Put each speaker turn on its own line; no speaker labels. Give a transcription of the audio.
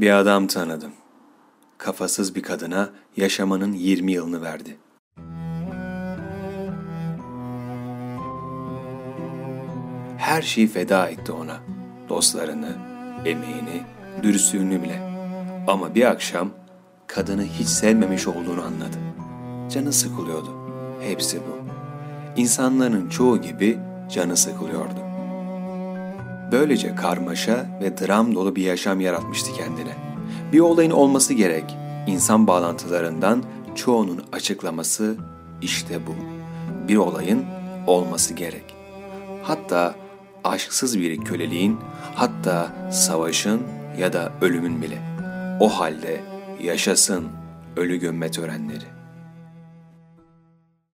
Bir adam tanıdım. Kafasız bir kadına yaşamanın 20 yılını verdi. Her şeyi feda etti ona. Dostlarını, emeğini, dürüstlüğünü bile. Ama bir akşam kadını hiç sevmemiş olduğunu anladı. Canı sıkılıyordu. Hepsi bu. İnsanların çoğu gibi canı sıkılıyordu. Böylece karmaşa ve dram dolu bir yaşam yaratmıştı kendine. Bir olayın olması gerek. İnsan bağlantılarından çoğunun açıklaması işte bu. Bir olayın olması gerek. Hatta aşksız bir köleliğin, hatta savaşın ya da ölümün bile. O halde yaşasın ölü gömme törenleri.